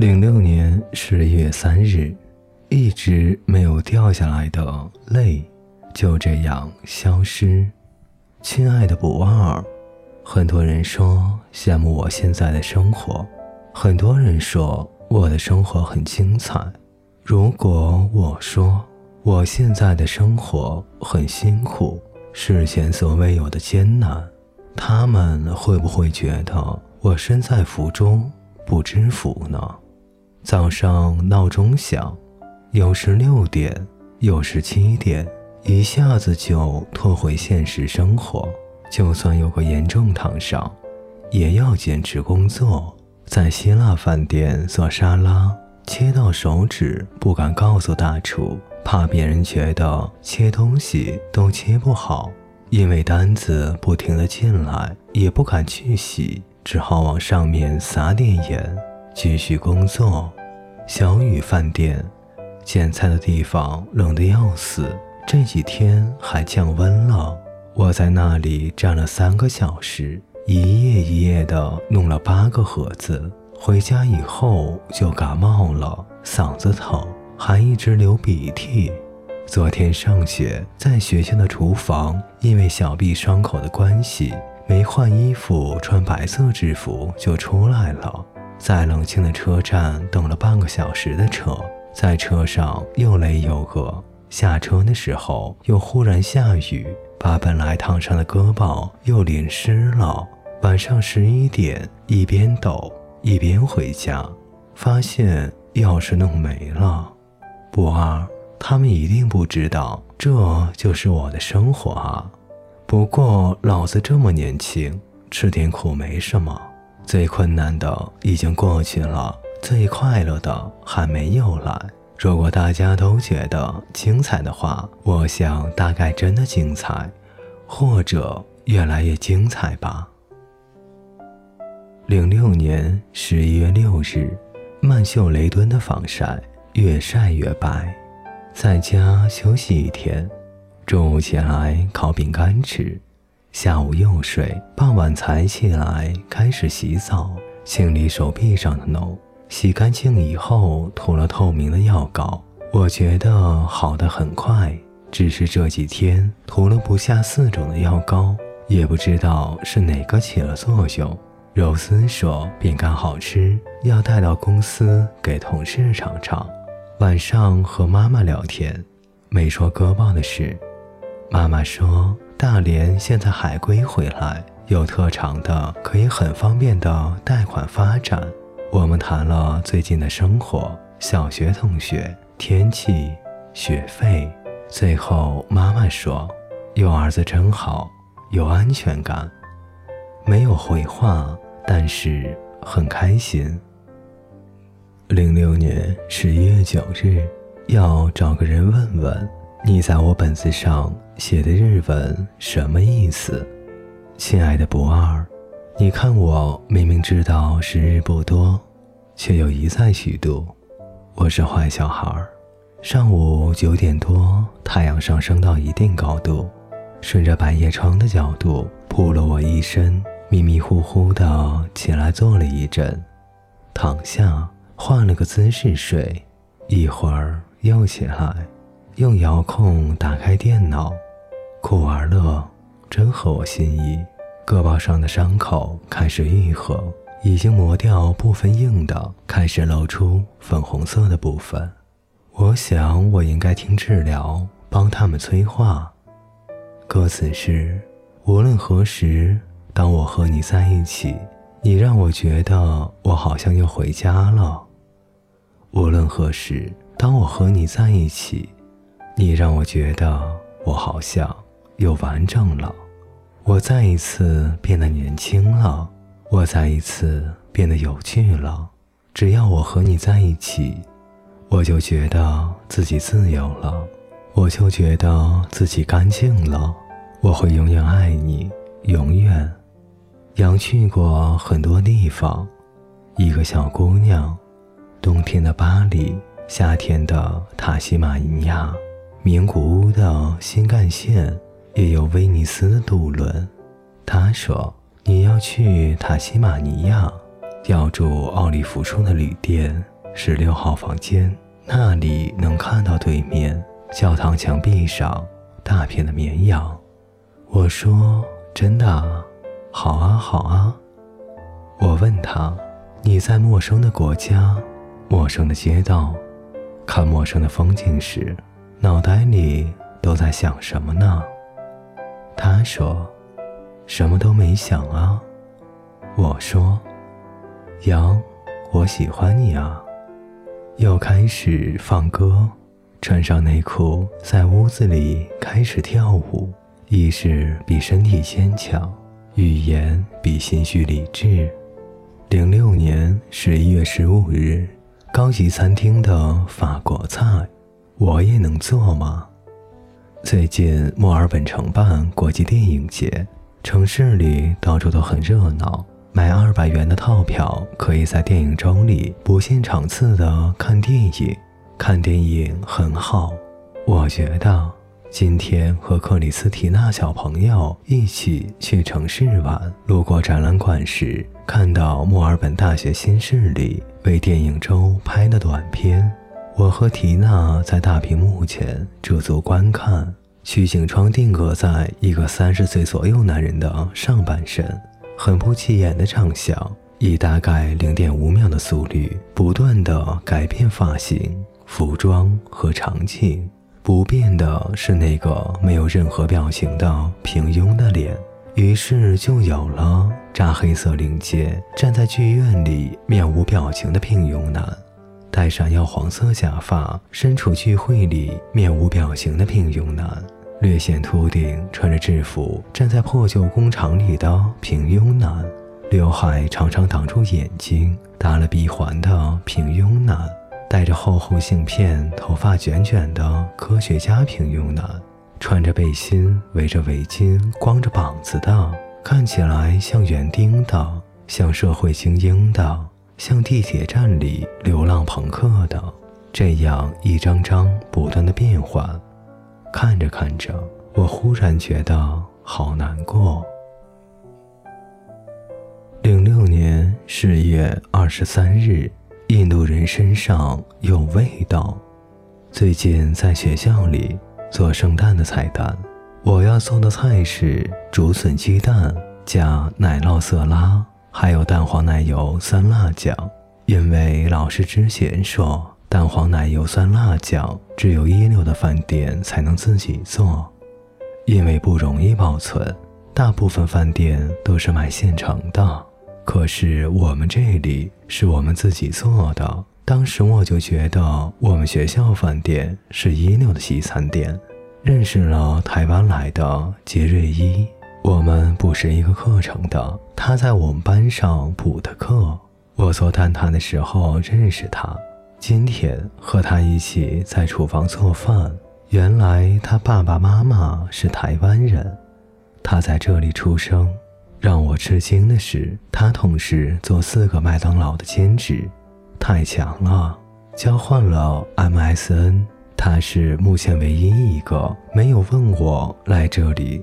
零六年十一月三日，一直没有掉下来的泪，就这样消失。亲爱的不二，很多人说羡慕我现在的生活，很多人说我的生活很精彩。如果我说我现在的生活很辛苦，是前所未有的艰难，他们会不会觉得我身在福中不知福呢？早上闹钟响，有时六点，有时七点。一下子就拖回现实生活，就算有个严重烫伤，也要坚持工作。在希腊饭店做沙拉，切到手指不敢告诉大厨，怕别人觉得切东西都切不好。因为单子不停的进来，也不敢去洗，只好往上面撒点盐，继续工作。小雨饭店，捡菜的地方冷得要死。这几天还降温了，我在那里站了三个小时，一夜一夜的弄了八个盒子。回家以后就感冒了，嗓子疼，还一直流鼻涕。昨天上学，在学校的厨房，因为小臂伤口的关系，没换衣服，穿白色制服就出来了。在冷清的车站等了半个小时的车，在车上又累又饿。下车的时候，又忽然下雨，把本来烫伤的胳膊又淋湿了。晚上十一点，一边抖一边回家，发现钥匙弄没了。不二，他们一定不知道，这就是我的生活啊。不过老子这么年轻，吃点苦没什么。最困难的已经过去了，最快乐的还没有来。如果大家都觉得精彩的话，我想大概真的精彩，或者越来越精彩吧。零六年十一月六日，曼秀雷敦的防晒越晒越白，在家休息一天，中午起来烤饼干吃，下午又睡，傍晚才起来开始洗澡，清理手臂上的脓。洗干净以后，涂了透明的药膏，我觉得好的很快。只是这几天涂了不下四种的药膏，也不知道是哪个起了作用。柔丝说饼干好吃，要带到公司给同事尝尝。晚上和妈妈聊天，没说割报的事。妈妈说大连现在海归回来，有特长的可以很方便的贷款发展。我们谈了最近的生活、小学同学、天气、学费，最后妈妈说：“有儿子真好，有安全感。”没有回话，但是很开心。零六年十一月九日，要找个人问问你在我本子上写的日文什么意思，亲爱的不二。你看，我明明知道时日不多，却又一再虚度。我是坏小孩。上午九点多，太阳上升到一定高度，顺着百叶窗的角度铺了我一身，迷迷糊糊的起来坐了一阵，躺下换了个姿势睡，一会儿又起来，用遥控打开电脑，酷玩乐，真合我心意。胳膊上的伤口开始愈合，已经磨掉部分硬的，开始露出粉红色的部分。我想，我应该听治疗，帮他们催化。歌词是：无论何时，当我和你在一起，你让我觉得我好像又回家了。无论何时，当我和你在一起，你让我觉得我好像又完整了。我再一次变得年轻了，我再一次变得有趣了。只要我和你在一起，我就觉得自己自由了，我就觉得自己干净了。我会永远爱你，永远。杨去过很多地方，一个小姑娘，冬天的巴黎，夏天的塔西马尼亚，名古屋的新干线。也有威尼斯的渡轮。他说：“你要去塔西马尼亚，要住奥利弗树的旅店，十六号房间，那里能看到对面教堂墙壁上大片的绵羊。我说：“真的？好啊，好啊。”我问他：“你在陌生的国家、陌生的街道，看陌生的风景时，脑袋里都在想什么呢？”他说：“什么都没想啊。”我说：“羊，我喜欢你啊。”又开始放歌，穿上内裤，在屋子里开始跳舞。意识比身体坚强，语言比心绪理智。零六年十一月十五日，高级餐厅的法国菜，我也能做吗？最近墨尔本承办国际电影节，城市里到处都很热闹。买二百元的套票，可以在电影周里不限场次的看电影。看电影很好，我觉得。今天和克里斯蒂娜小朋友一起去城市玩，路过展览馆时，看到墨尔本大学新势力为电影周拍的短片。我和缇娜在大屏幕前驻足观看，取景窗定格在一个三十岁左右男人的上半身，很不起眼的长相，以大概零点五秒的速率不断的改变发型、服装和场景。不变的是那个没有任何表情的平庸的脸，于是就有了扎黑色领结、站在剧院里面无表情的平庸男，戴上耀黄色假发、身处聚会里面无表情的平庸男，略显秃顶、穿着制服站在破旧工厂里的平庸男，刘海常常挡住眼睛、打了鼻环的平庸男。戴着厚厚镜片、头发卷卷的科学家平庸男，穿着背心、围着围巾、光着膀子的，看起来像园丁的，像社会精英的，像地铁站里流浪朋克的，这样一张张不断的变换。看着看着，我忽然觉得好难过。零六年十月二十三日。印度人身上有味道。最近在学校里做圣诞的菜单，我要做的菜是竹笋鸡蛋加奶酪色拉，还有蛋黄奶油酸辣酱。因为老师之前说，蛋黄奶油酸辣酱只有一流的饭店才能自己做，因为不容易保存，大部分饭店都是买现成的。可是我们这里是我们自己做的。当时我就觉得我们学校饭店是一流的西餐店。认识了台湾来的杰瑞伊，我们不是一个课程的，他在我们班上补的课。我做蛋挞的时候认识他，今天和他一起在厨房做饭。原来他爸爸妈妈是台湾人，他在这里出生。让我吃惊的是，他同时做四个麦当劳的兼职，太强了！交换了 MSN，他是目前唯一一个没有问我来这里